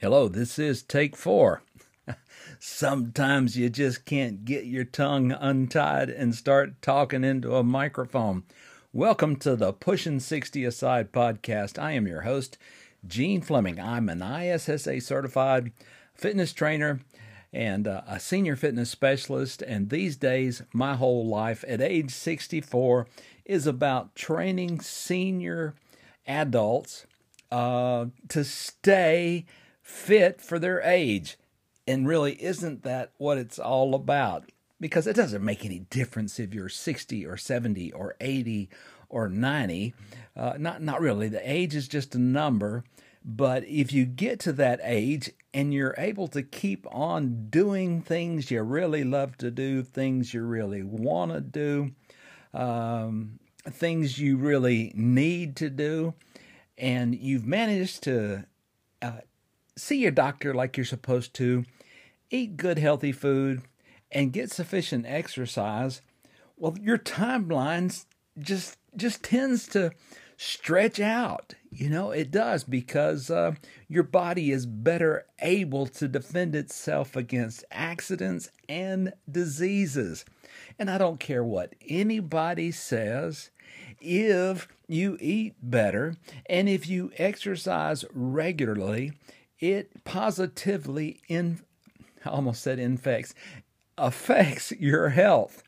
Hello, this is take four. Sometimes you just can't get your tongue untied and start talking into a microphone. Welcome to the Pushing 60 Aside podcast. I am your host, Gene Fleming. I'm an ISSA certified fitness trainer and uh, a senior fitness specialist. And these days, my whole life at age 64 is about training senior adults uh, to stay fit for their age. And really, isn't that what it's all about? Because it doesn't make any difference if you're 60 or 70 or 80 or 90. Uh, not, not really. The age is just a number. But if you get to that age and you're able to keep on doing things you really love to do, things you really want to do, um, things you really need to do, and you've managed to uh, see your doctor like you're supposed to, eat good, healthy food, and get sufficient exercise, well, your timelines just just tends to stretch out. You know, it does because uh, your body is better able to defend itself against accidents and diseases. And I don't care what anybody says, if you eat better and if you exercise regularly, it positively in I almost said infects affects your health.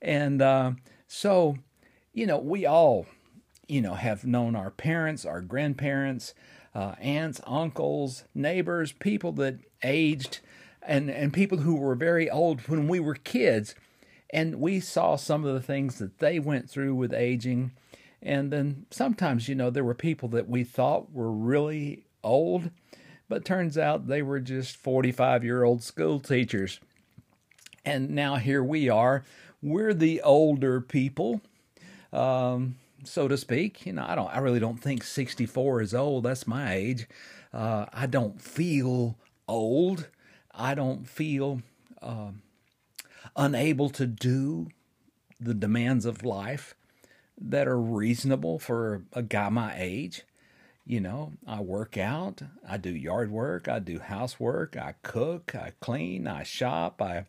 And uh, so, you know, we all, you know, have known our parents, our grandparents, uh, aunts, uncles, neighbors, people that aged, and, and people who were very old when we were kids. And we saw some of the things that they went through with aging. And then sometimes, you know, there were people that we thought were really old but turns out they were just 45 year old school teachers. And now here we are. We're the older people, um, so to speak. You know, I don't. I really don't think 64 is old. That's my age. Uh, I don't feel old. I don't feel uh, unable to do the demands of life that are reasonable for a guy my age. You know, I work out, I do yard work, I do housework, I cook, I clean, I shop, I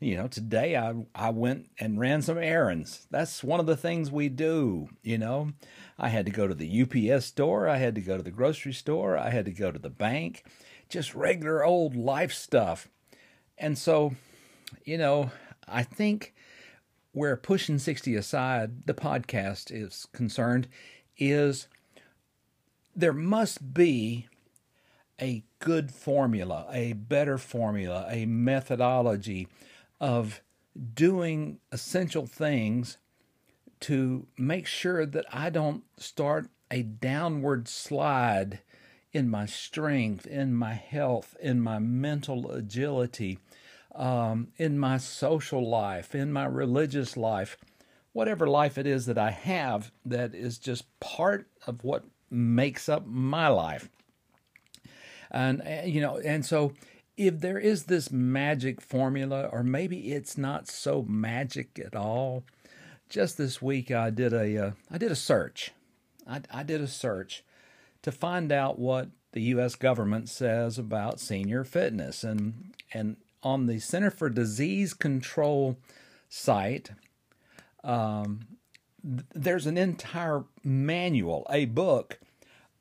you know, today I I went and ran some errands. That's one of the things we do, you know. I had to go to the UPS store, I had to go to the grocery store, I had to go to the bank, just regular old life stuff. And so, you know, I think where pushing 60 aside the podcast is concerned is there must be a good formula, a better formula, a methodology of doing essential things to make sure that I don't start a downward slide in my strength, in my health, in my mental agility, um, in my social life, in my religious life, whatever life it is that I have that is just part of what makes up my life. And, uh, you know, and so if there is this magic formula, or maybe it's not so magic at all, just this week I did a uh, I did a search. I, I did a search to find out what the U.S. government says about senior fitness, and and on the Center for Disease Control site, um, there's an entire manual, a book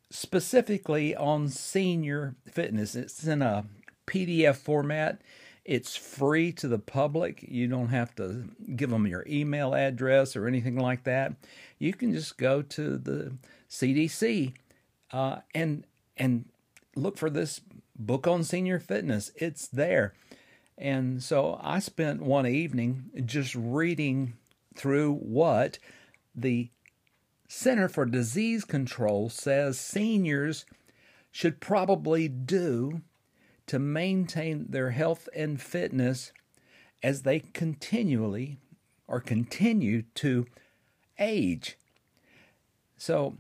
specifically on senior fitness. It's in a PDF format. It's free to the public. You don't have to give them your email address or anything like that. You can just go to the CDC uh, and and look for this book on senior fitness. It's there. And so I spent one evening just reading through what the Center for Disease Control says seniors should probably do to maintain their health and fitness as they continually or continue to age. So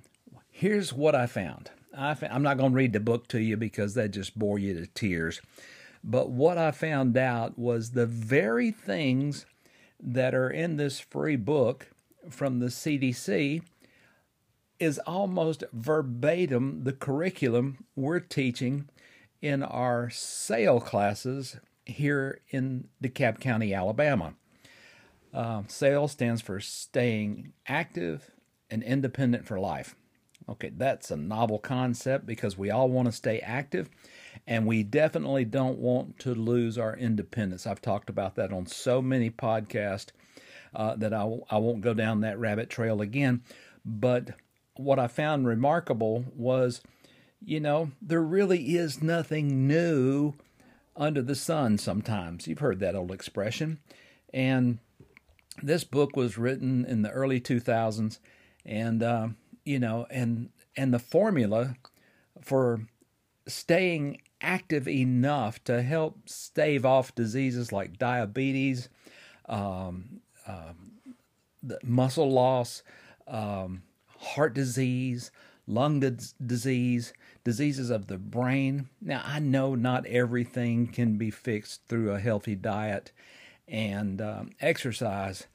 here's what I found. I am not going to read the book to you because that just bore you to tears. But what I found out was the very things that are in this free book from the CDC is almost verbatim the curriculum we're teaching in our SAIL classes here in DeKalb County, Alabama. Uh, SAIL stands for Staying Active and Independent for Life. Okay, that's a novel concept because we all want to stay active and we definitely don't want to lose our independence. I've talked about that on so many podcasts uh, that I w- I won't go down that rabbit trail again. But what I found remarkable was, you know, there really is nothing new under the sun sometimes. You've heard that old expression. And this book was written in the early 2000s. And, uh, you know, and, and the formula for staying active enough to help stave off diseases like diabetes, um, muscle loss, um, heart disease, lung disease, diseases of the brain. Now, I know not everything can be fixed through a healthy diet and um, exercise,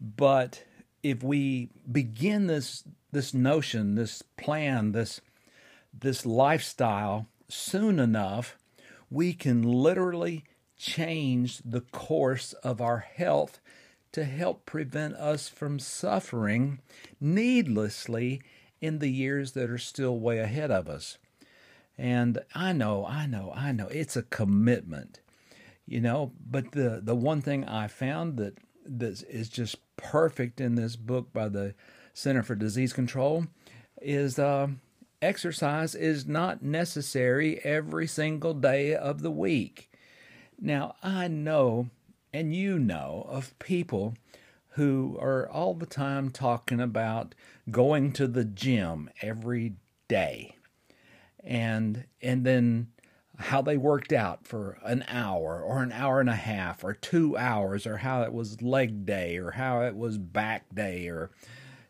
but if we begin this this notion, this plan, this this lifestyle soon enough, we can literally change the course of our health to help prevent us from suffering needlessly in the years that are still way ahead of us. And I know, I know, I know, it's a commitment, you know. But the the one thing I found that that is just perfect in this book by the Center for Disease Control is uh, exercise is not necessary every single day of the week. Now, I know, and you know, of people who are all the time talking about going to the gym every day. And and then how they worked out for an hour or an hour and a half or 2 hours or how it was leg day or how it was back day or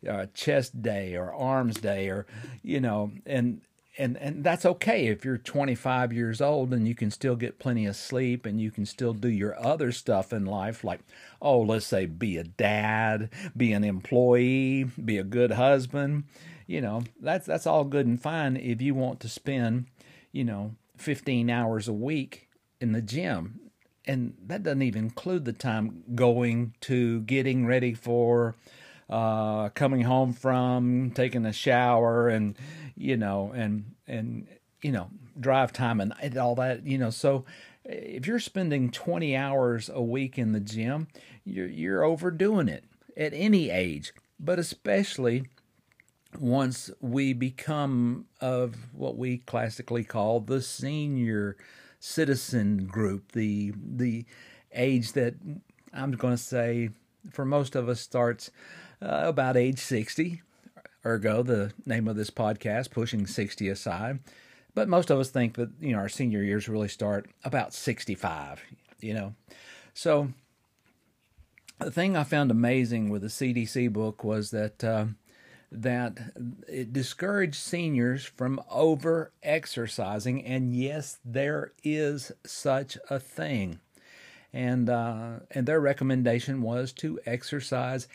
uh, chest day or arms day or you know and and and that's okay if you're 25 years old and you can still get plenty of sleep and you can still do your other stuff in life like oh let's say be a dad be an employee be a good husband you know that's that's all good and fine if you want to spend you know 15 hours a week in the gym. And that doesn't even include the time going to getting ready for uh, coming home from, taking a shower, and you know, and and you know, drive time and, all that. You know, so if you're spending 20 hours a week in the gym, you're you're overdoing it at any age, but especially once we become of what we classically call the senior citizen group, the the age that I'm going to say for most of us starts uh, about age 60. Ergo, the name of this podcast, Pushing 60 Aside. But most of us think that, you know, our senior years really start about 65, you know. So the thing I found amazing with the CDC book was that uh, that it discouraged seniors from over exercising, and yes, there is such a thing. And uh, and their recommendation was to exercise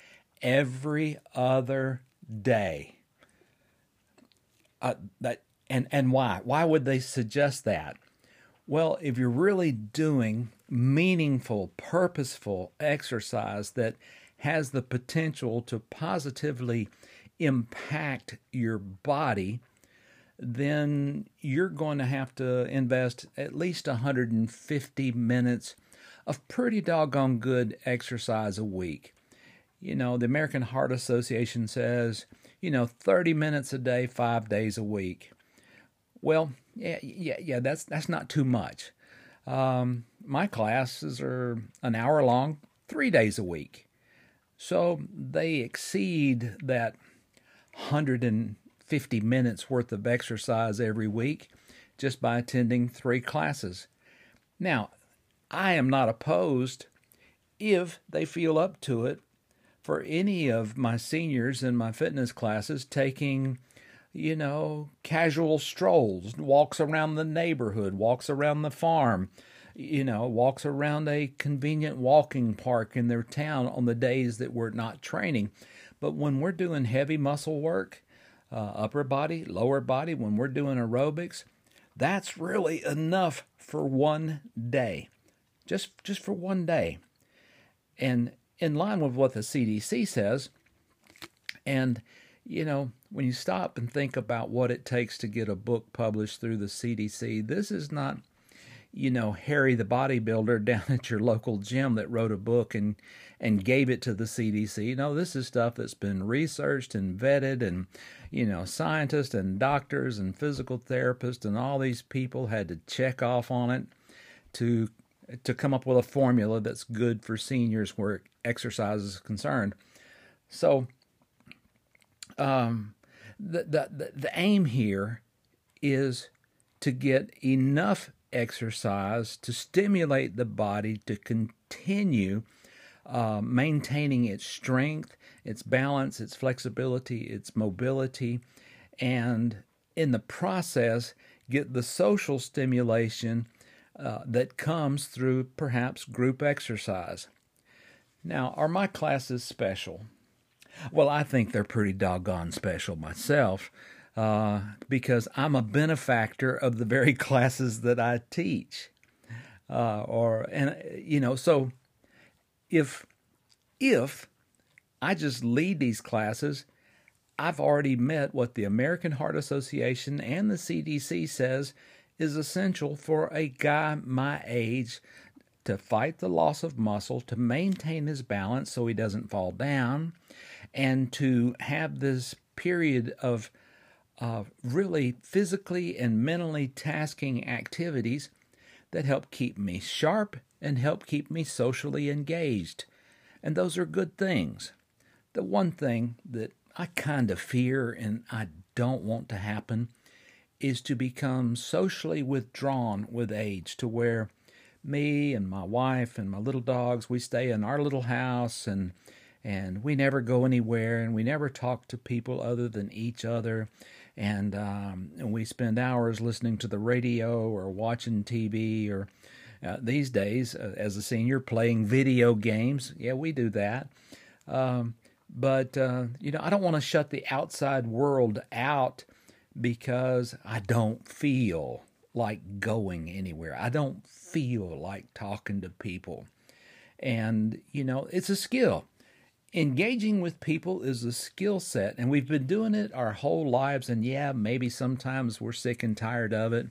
every other day. Uh, that and and why? Why would they suggest that? Well, if you're really doing meaningful, purposeful exercise that has the potential to positively impact your body, then you're going to have to invest at least 150 minutes of pretty doggone good exercise a week you know, the American Heart Association says, you know, 30 minutes a day, five days a week. Well, yeah, yeah, yeah, that's that's not too much. Um, my classes are an hour long, three days a week. So they exceed that 150 minutes worth of exercise every week just by attending three classes. Now, I am not opposed if they feel up to it for any of my seniors in my fitness classes taking you know casual strolls walks around the neighborhood walks around the farm you know walks around a convenient walking park in their town on the days that we're not training but when we're doing heavy muscle work uh, upper body lower body when we're doing aerobics That's really enough for one day. Just just for one day. And in line with what the CDC says, and you know, when you stop and think about what it takes to get a book published through the CDC, this is not you know, Harry the bodybuilder down at your local gym that wrote a book and and gave it to the CDC. No, this is stuff that's been researched and vetted and you know, scientists and doctors and physical therapists and all these people had to check off on it to to come up with a formula that's good for seniors where exercise is concerned. So um the the the aim here is to get enough exercise to stimulate the body to continue uh, maintaining its strength, its balance, its flexibility, its mobility, and in the process, get the social stimulation uh, that comes through perhaps group exercise. Now, are my classes special? Well, I think they're pretty doggone special myself uh, because I'm a benefactor of the very classes that I teach. Uh, or and you know, so if if I just lead these classes, I've already met what the American Heart Association and the CDC says is essential for a guy my age to fight the loss of muscle, to maintain his balance so he doesn't fall down, and to have this period of uh, really physically and mentally tasking activities that help keep me sharp and help keep me socially engaged. And those are good things. The one thing that I kind of fear and I don't want to happen is to become socially withdrawn with age to where me and my wife and my little dogs we stay in our little house and and we never go anywhere and we never talk to people other than each other and, um, and we spend hours listening to the radio or watching TV or uh, these days uh, as a senior playing video games. Yeah, we do that. Um, but uh, you know, I don't want to shut the outside world out because I don't feel like going anywhere. I don't feel like talking to people. And you know, it's a skill engaging with people is a skill set and we've been doing it our whole lives and yeah maybe sometimes we're sick and tired of it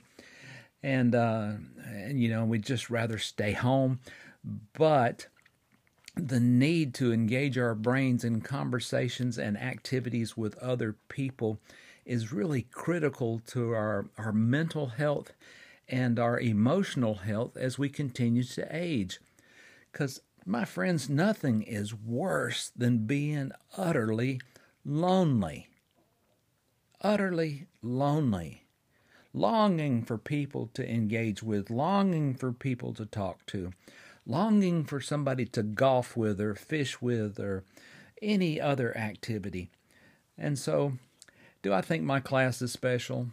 and uh and you know we'd just rather stay home but the need to engage our brains in conversations and activities with other people is really critical to our our mental health and our emotional health as we continue to age because my friends, nothing is worse than being utterly lonely. Utterly lonely. Longing for people to engage with, longing for people to talk to, longing for somebody to golf with or fish with or any other activity. And so, do I think my class is special?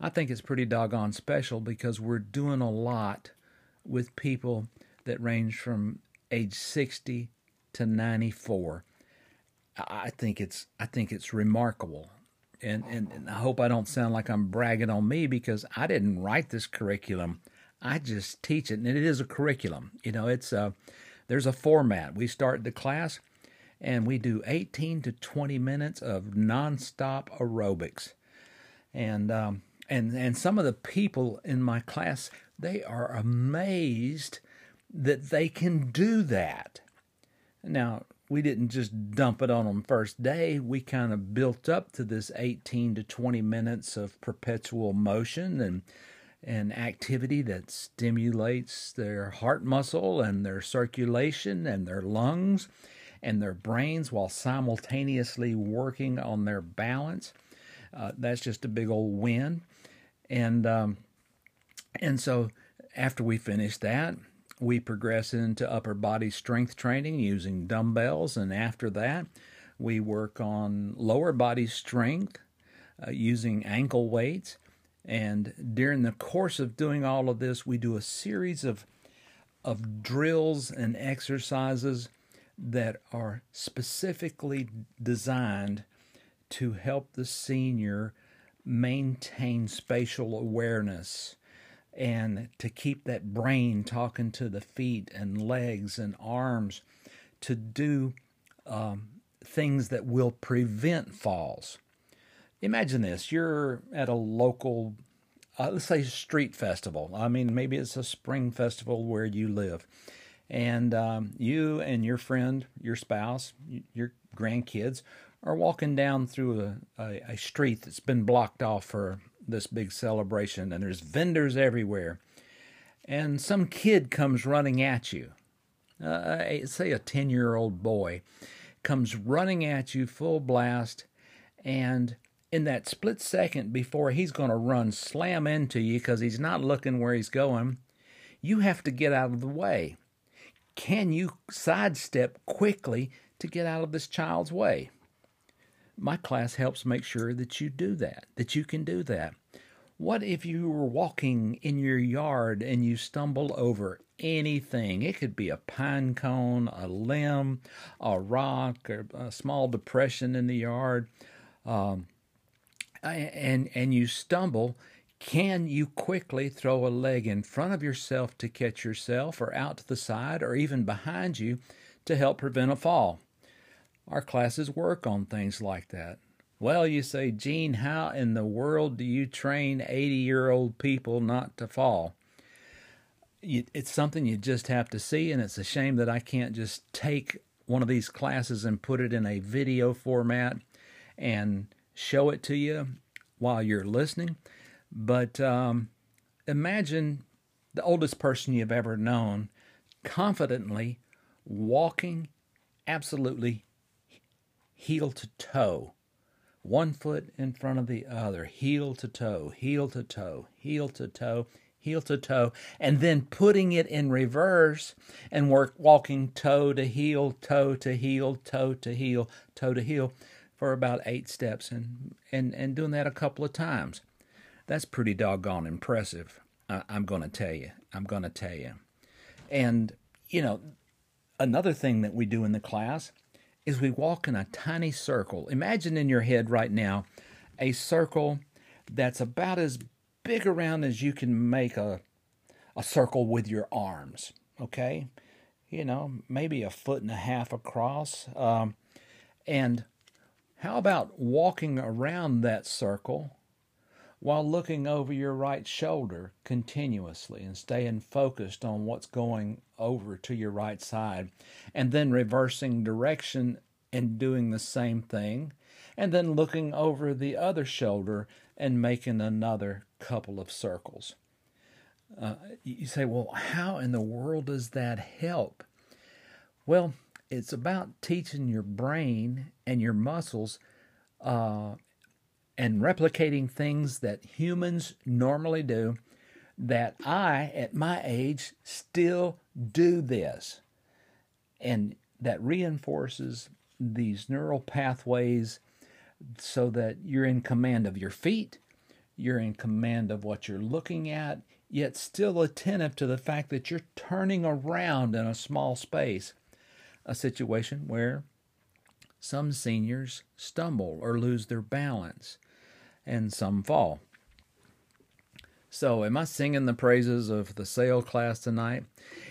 I think it's pretty doggone special because we're doing a lot with people that range from age 60 to 94. I think it's I think it's remarkable. And, and, and I hope I don't sound like I'm bragging on me because I didn't write this curriculum. I just teach it, and it is a curriculum. You know, it's a there's a format. We start the class, and we do 18 to 20 minutes of nonstop aerobics, and um, and and some of the people in my class they are amazed that they can do that. Now, we didn't just dump it on them first day. We kind of built up to this 18 to 20 minutes of perpetual motion and and activity that stimulates their heart muscle and their circulation and their lungs and their brains while simultaneously working on their balance. Uh, that's just a big old win. And um, and so after we finish that, we progress into upper body strength training using dumbbells, and after that, we work on lower body strength uh, using ankle weights. And during the course of doing all of this, we do a series of of drills and exercises that are specifically designed to help the senior maintain spatial awareness and to keep that brain talking to the feet and legs and arms to do um, things that will prevent falls. Imagine this you're at a local, uh, let's say, street festival. I mean, maybe it's a spring festival where you live. And um, you and your friend, your spouse, your grandkids are walking down through a, a, a street that's been blocked off for this big celebration, and there's vendors everywhere. And some kid comes running at you. Uh, say a 10 year old boy comes running at you full blast, and in that split second before he's going to run slam into you because he's not looking where he's going, you have to get out of the way. Can you sidestep quickly to get out of this child's way? My class helps make sure that you do that, that you can do that. What if you were walking in your yard and you stumble over anything? It could be a pine cone, a limb, a rock, a small depression in the yard, um, and and you stumble. Can you quickly throw a leg in front of yourself to catch yourself, or out to the side, or even behind you to help prevent a fall? Our classes work on things like that. Well, you say, Gene, how in the world do you train 80 year old people not to fall? It's something you just have to see, and it's a shame that I can't just take one of these classes and put it in a video format and show it to you while you're listening. But um, imagine the oldest person you've ever known confidently walking absolutely heel to toe one foot in front of the other, heel to toe, heel to toe, heel to toe, heel to toe, and then putting it in reverse and work walking toe to heel, toe to heel, toe to heel, toe to heel for about eight steps and and, and doing that a couple of times. That's pretty doggone impressive. I, I'm going to tell you. I'm going to tell you. And, you know, another thing that we do in the class is we walk in a tiny circle. Imagine in your head right now a circle that's about as big around as you can make a a circle with your arms. Okay, you know maybe a foot and a half across. Um, and how about walking around that circle while looking over your right shoulder continuously and staying focused on what's going over to your right side, and then reversing direction and doing the same thing, and then looking over the other shoulder and making another couple of circles. Uh, you say, well, how in the world does that help? Well, it's about teaching your brain and your muscles uh, and replicating things that humans normally do that I, at my age, still do this. And that reinforces these neural pathways so that you're in command of your feet, you're in command of what you're looking at, yet still attentive to the fact that you're turning around in a small space. A situation where some seniors stumble or lose their balance and some fall. So, am I singing the praises of the sail class tonight?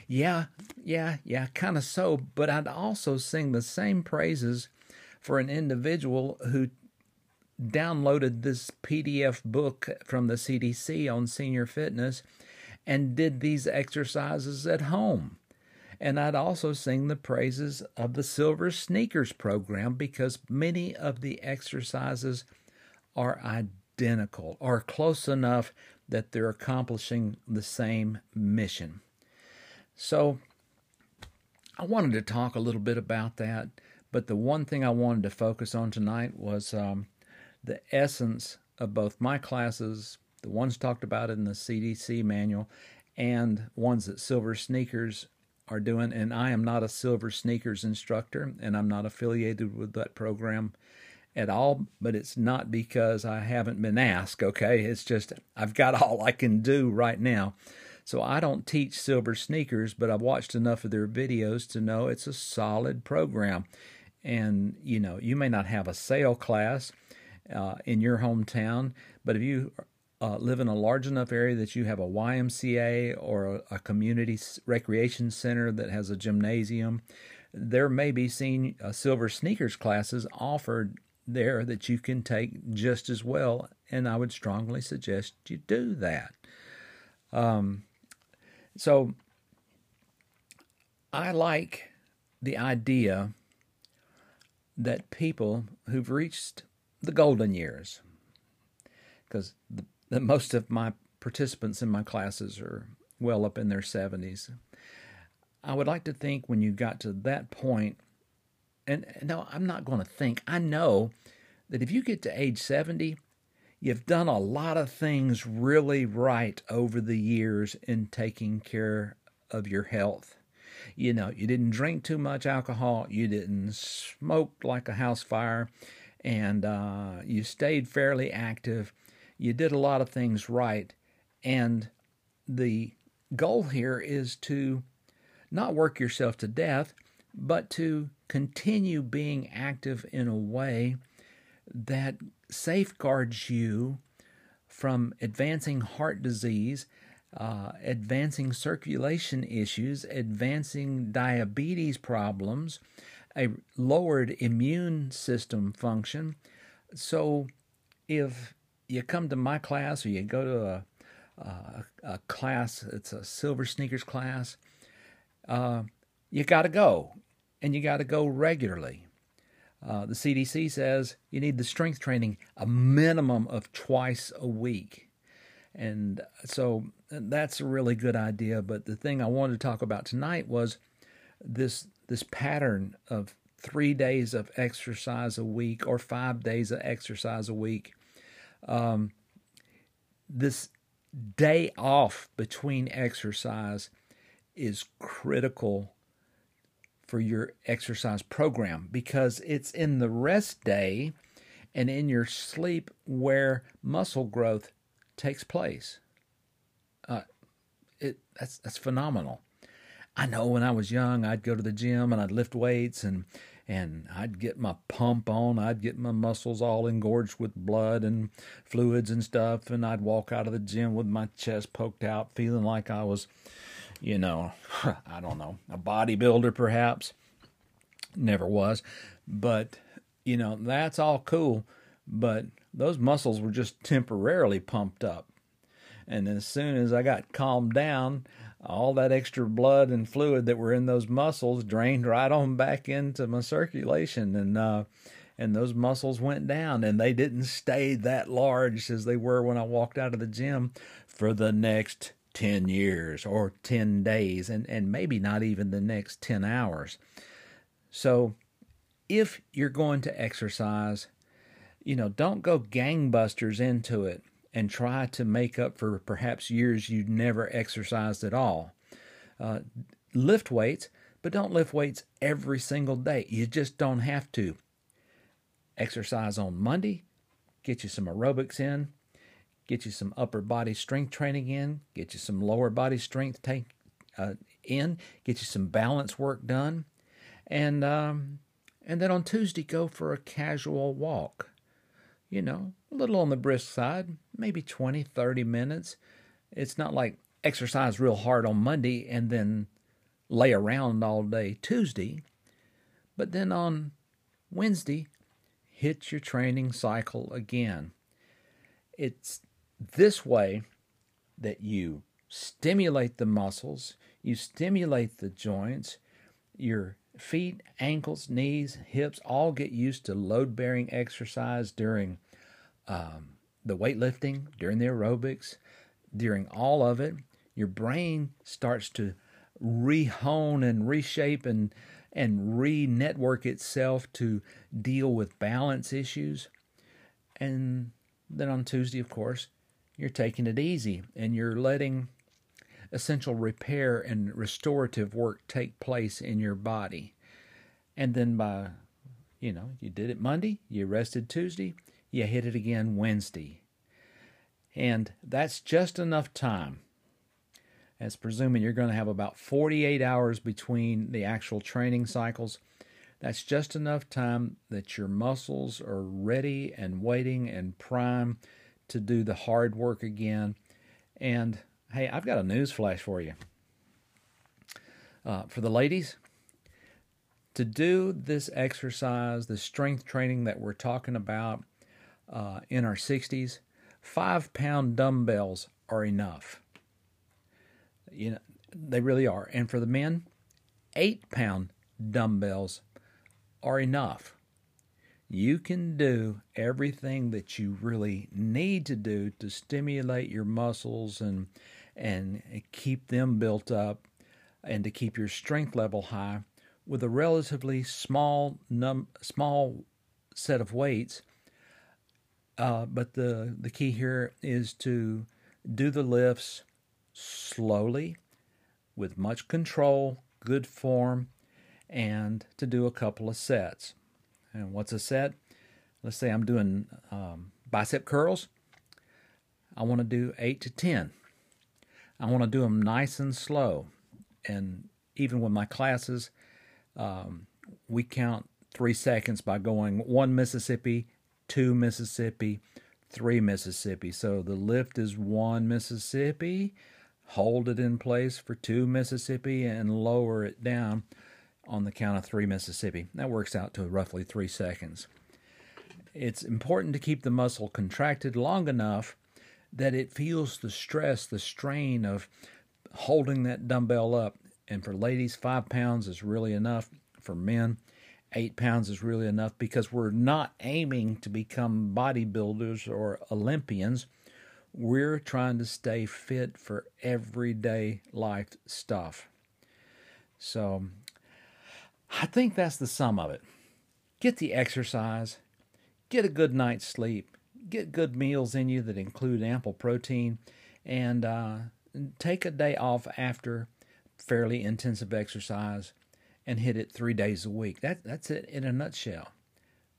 Yeah, yeah, yeah, kind of so. But I'd also sing the same praises for an individual who downloaded this PDF book from the CDC on senior fitness and did these exercises at home. And I'd also sing the praises of the Silver Sneakers program because many of the exercises are identical or close enough that they're accomplishing the same mission. So, I wanted to talk a little bit about that, but the one thing I wanted to focus on tonight was um, the essence of both my classes, the ones talked about in the CDC manual, and ones that Silver Sneakers are doing. And I am not a Silver Sneakers instructor, and I'm not affiliated with that program at all, but it's not because I haven't been asked, okay? It's just I've got all I can do right now. So I don't teach silver sneakers, but I've watched enough of their videos to know it's a solid program. And you know, you may not have a sail class, uh, in your hometown. But if you uh, live in a large enough area that you have a YMCA or a, a community recreation center that has a gymnasium, there may be seen uh, silver sneakers classes offered there that you can take just as well, and I would strongly suggest you do that. Um, so I like the idea that people who've reached the golden years, because most of my participants in my classes are well up in their 70s. I would like to think when you got to that point, and no, I'm not going to think, I know that if you get to age 70, you've done a lot of things really right over the years in taking care of your health. You know, you didn't drink too much alcohol, you didn't smoke like a house fire, and uh, you stayed fairly active. You did a lot of things right. And the goal here is to not work yourself to death, but to continue being active in a way that safeguards you from advancing heart disease, uh, advancing circulation issues, advancing diabetes problems, a lowered immune system function. So, if you come to my class or you go to a, a, class, it's a silver sneakers class, uh, you got to go and you got to go regularly. Uh, the CDC says you need the strength training a minimum of twice a week. And so that's a really good idea. But the thing I wanted to talk about tonight was this this pattern of three days of exercise a week or five days of exercise a week. Um, this day off between exercise is critical for your exercise program because it's in the rest day and in your sleep where muscle growth takes place. Uh, it that's that's phenomenal. I know when I was young, I'd go to the gym and I'd lift weights and and I'd get my pump on. I'd get my muscles all engorged with blood and fluids and stuff, and I'd walk out of the gym with my chest poked out, feeling like I was you know, I don't know, a bodybuilder perhaps. Never was. But, you know, that's all cool. But those muscles were just temporarily pumped up. And as soon as I got calmed down, all that extra blood and fluid that were in those muscles drained right on back into my circulation. And, uh, and those muscles went down and they didn't stay that large as they were when I walked out of the gym for the next 10 years or 10 days and, and maybe not even the next 10 hours. So if you're going to exercise, you know, don't go gangbusters into it and try to make up for perhaps years you never exercised at all. Uh, lift weights, but don't lift weights every single day. You just don't have to. Exercise on Monday, get you some aerobics in, get you some upper body strength training in, get you some lower body strength take, uh, in, get you some balance work done, and um, and then on Tuesday go for a casual walk. You know, a little on the brisk side, maybe 20, 30 minutes. It's not like exercise real hard on Monday and then lay around all day Tuesday. But then on Wednesday, hit your training cycle again. It's this way that you stimulate the muscles, you stimulate the joints, your feet, ankles, knees, hips all get used to load bearing exercise during um, the weightlifting, during the aerobics, during all of it. Your brain starts to rehone and reshape and and re-network itself to deal with balance issues. And then on Tuesday, of course, you're taking it easy and you're letting essential repair and restorative work take place in your body. And then by, you know, you did it Monday, you rested Tuesday, you hit it again Wednesday. And that's just enough time. As presuming you're going to have about 48 hours between the actual training cycles. That's just enough time that your muscles are ready and waiting and prime to do the hard work again. And hey, I've got a news flash for you. Uh, for the ladies, to do this exercise, the strength training that we're talking about uh, in our 60s, five pound dumbbells are enough. You know, they really are. And for the men, eight pound dumbbells are enough. You can do everything that you really need to do to stimulate your muscles and and keep them built up and to keep your strength level high with a relatively small num small set of weights. Uh, but the the key here is to do the lifts slowly, with much control, good form, and to do a couple of sets. And what's a set? Let's say I'm doing um, bicep curls. I want to do eight to ten. I want to do them nice and slow. And even with my classes, um, we count three seconds by going one Mississippi, two Mississippi, three Mississippi. So the lift is one Mississippi, hold it in place for two Mississippi, and lower it down on the count of three Mississippi. That works out to roughly three seconds. It's important to keep the muscle contracted long enough that it feels the stress, the strain of holding that dumbbell up. And for ladies, five pounds is really enough. For men, eight pounds is really enough because we're not aiming to become bodybuilders or Olympians. We're trying to stay fit for everyday life stuff. So I think that's the sum of it. Get the exercise, get a good night's sleep, get good meals in you that include ample protein, and uh, take a day off after fairly intensive exercise and hit it three days a week. That, that's it in a nutshell.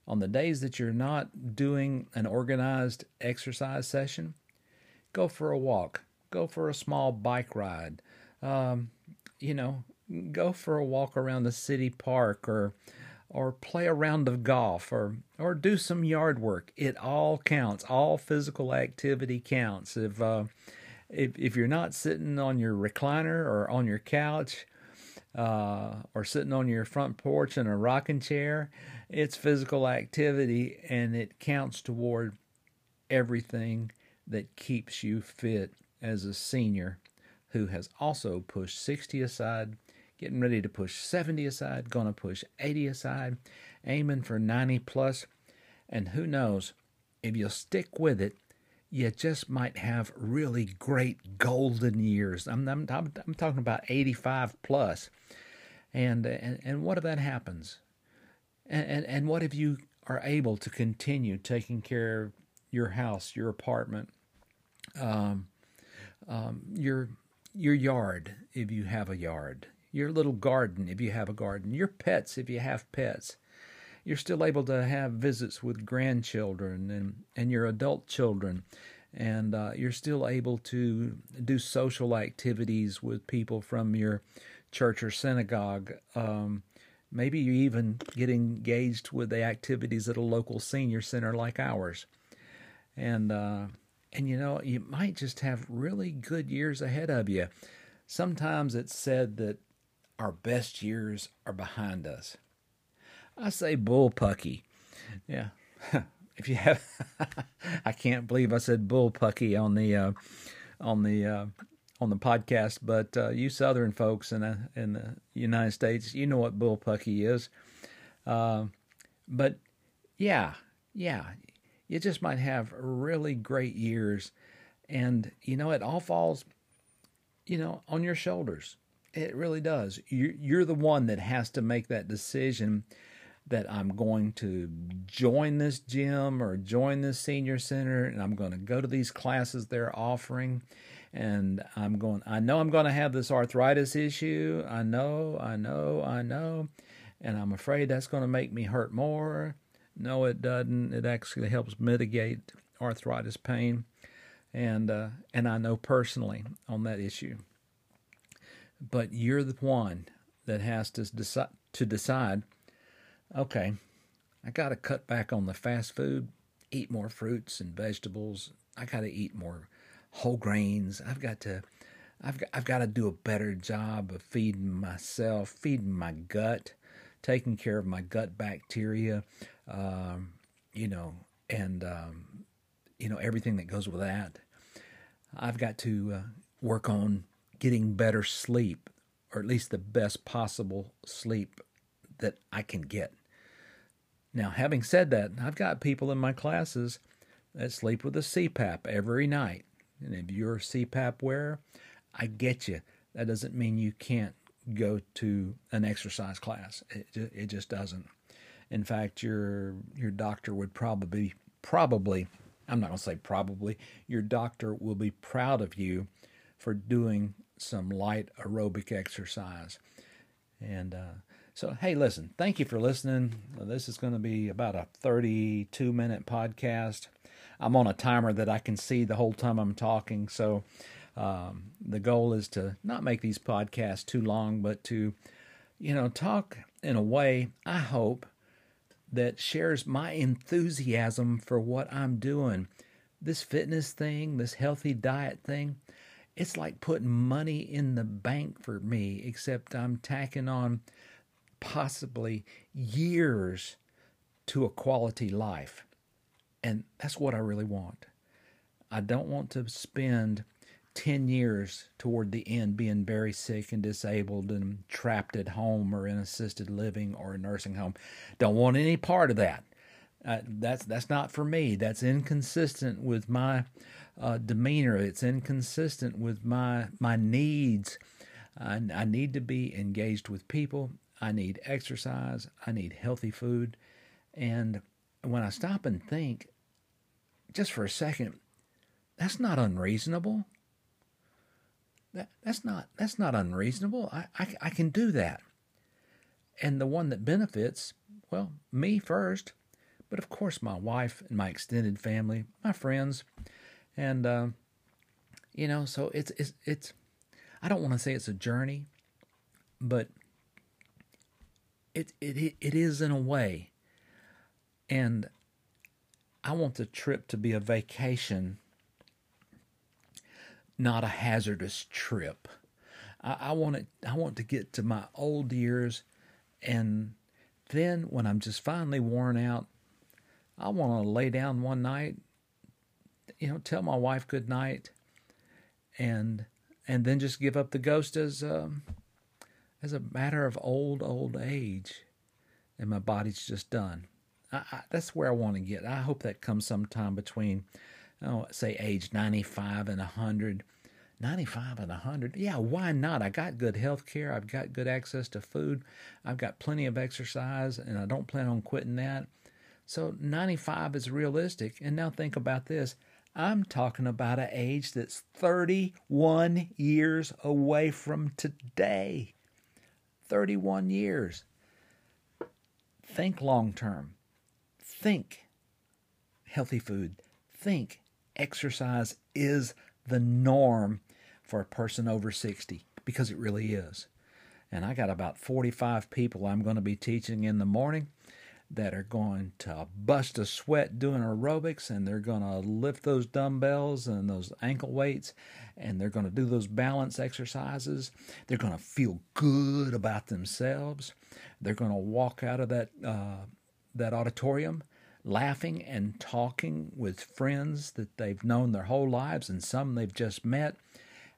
On the days that you're not doing an organized exercise session, go for a walk, go for a small bike ride. Um, you know, go for a walk around the city park or or play a round of golf or or do some yard work. It all counts. All physical activity counts. If uh, if if you're not sitting on your recliner or on your couch uh, or sitting on your front porch in a rocking chair, it's physical activity and it counts toward everything that keeps you fit as a senior who has also pushed 60 aside getting ready to push 70 aside, going to push 80 aside, aiming for 90 plus. and who knows, if you'll stick with it, you just might have really great golden years. I'm, I'm, I'm talking about 85 plus. And, and, and what if that happens? And, and, and what if you are able to continue taking care of your house, your apartment, um, um, your, your yard, if you have a yard, your little garden if you have a garden, your pets if you have pets. You're still able to have visits with grandchildren and, and your adult children, and uh, you're still able to do social activities with people from your church or synagogue. Um, maybe you even get engaged with the activities at a local senior center like ours. And uh, and you know, you might just have really good years ahead of you. Sometimes it's said that our best years are behind us. I say bullpucky. Yeah. if you have I can't believe I said bullpucky on the uh, on the uh, on the podcast, but uh, you southern folks in the, in the United States, you know what bullpucky is. Uh, but yeah, yeah, you just might have really great years and you know it all falls you know on your shoulders it really does. You're the one that has to make that decision that I'm going to join this gym or join this senior center and I'm going to go to these classes they're offering and I'm going I know I'm going to have this arthritis issue. I know, I know, I know. And I'm afraid that's going to make me hurt more. No, it doesn't. It actually helps mitigate arthritis pain. And uh, and I know personally on that issue but you're the one that has to decide to decide okay, I got to cut back on the fast food, eat more fruits and vegetables. I got to eat more whole grains. I've got to I've got, I've got to do a better job of feeding myself, feeding my gut, taking care of my gut bacteria, um, you know, and um, you know everything that goes with that. I've got to uh, work on getting better sleep, or at least the best possible sleep that I can get. Now, having said that, I've got people in my classes that sleep with a CPAP every night. And if you're a CPAP wearer, I get you. That doesn't mean you can't go to an exercise class. It, it just doesn't. In fact, your your doctor would probably probably I'm not going to say probably your doctor will be proud of you for doing some light aerobic exercise. And uh, so, hey, listen, thank you for listening. This is going to be about a 32 minute podcast. I'm on a timer that I can see the whole time I'm talking. So, um, the goal is to not make these podcasts too long, but to, you know, talk in a way, I hope, that shares my enthusiasm for what I'm doing. This fitness thing, this healthy diet thing, it's like putting money in the bank for me, except I'm tacking on possibly years to a quality life. And that's what I really want. I don't want to spend 10 years toward the end being very sick and disabled and trapped at home or in assisted living or a nursing home. Don't want any part of that. Uh, that's that's not for me. That's inconsistent with my uh, demeanor. It's inconsistent with my my needs. I, I need to be engaged with people. I need exercise. I need healthy food. And when I stop and think, just for a second, that's not unreasonable. That, that's not that's not unreasonable. I, I, I can do that. And the one that benefits, well, me first, but of course my wife and my extended family, my friends, and uh, you know, so it's it's it's. I don't want to say it's a journey, but it it it is in a way. And I want the trip to be a vacation not a hazardous trip. I, I want it. I want to get to my old years, and then when I'm just finally worn out, I want to lay down one night, you know, tell my wife good night, and and then just give up the ghost as um, as a matter of old old age, and my body's just done. I, I, that's where I want to get. I hope that comes sometime between oh, say age 95 and 100. 95 and 100. Yeah, why not? I got good health care. I've got good access to food. I've got plenty of exercise, and I don't plan on quitting that. So 95 is realistic. And now think about this. I'm talking about an age that's 31 years away from today. 31 years. Think long term. Think healthy food. Think exercise is the norm for a person over 60 because it really is. And I got about 45 people I'm going to be teaching in the morning that are going to bust a sweat doing aerobics and they're going to lift those dumbbells and those ankle weights and they're going to do those balance exercises. They're going to feel good about themselves. They're going to walk out of that uh, that auditorium laughing and talking with friends that they've known their whole lives and some they've just met,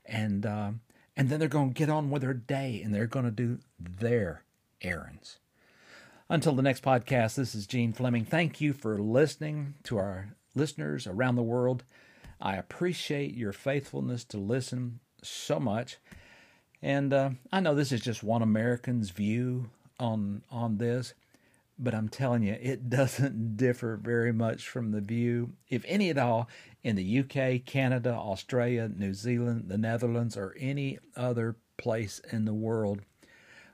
and uh, and then they're going to get on with their day and they're going to do their errands. Until the next podcast, this is Gene Fleming. Thank you for listening to our listeners around the world. I appreciate your faithfulness to listen so much. And uh, I know this is just one American's view on on this, but I'm telling you, it doesn't differ very much from the view, if any at all, in the UK, Canada, Australia, New Zealand, the Netherlands, or any other place in the world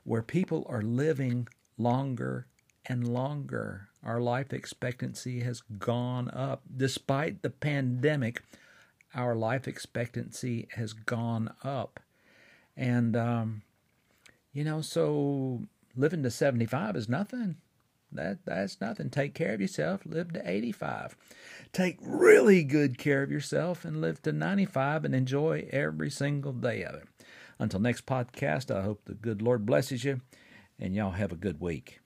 where people are living longer and longer. Our life expectancy has gone up. Despite the pandemic, our life expectancy has gone up. And, um, you know, so living to 75 is nothing. that that's nothing. Take care of yourself, live to 85. Take really good care of yourself and live to 95 and enjoy every single day of it. Until next podcast, I hope the good Lord blesses you and y'all have a good week.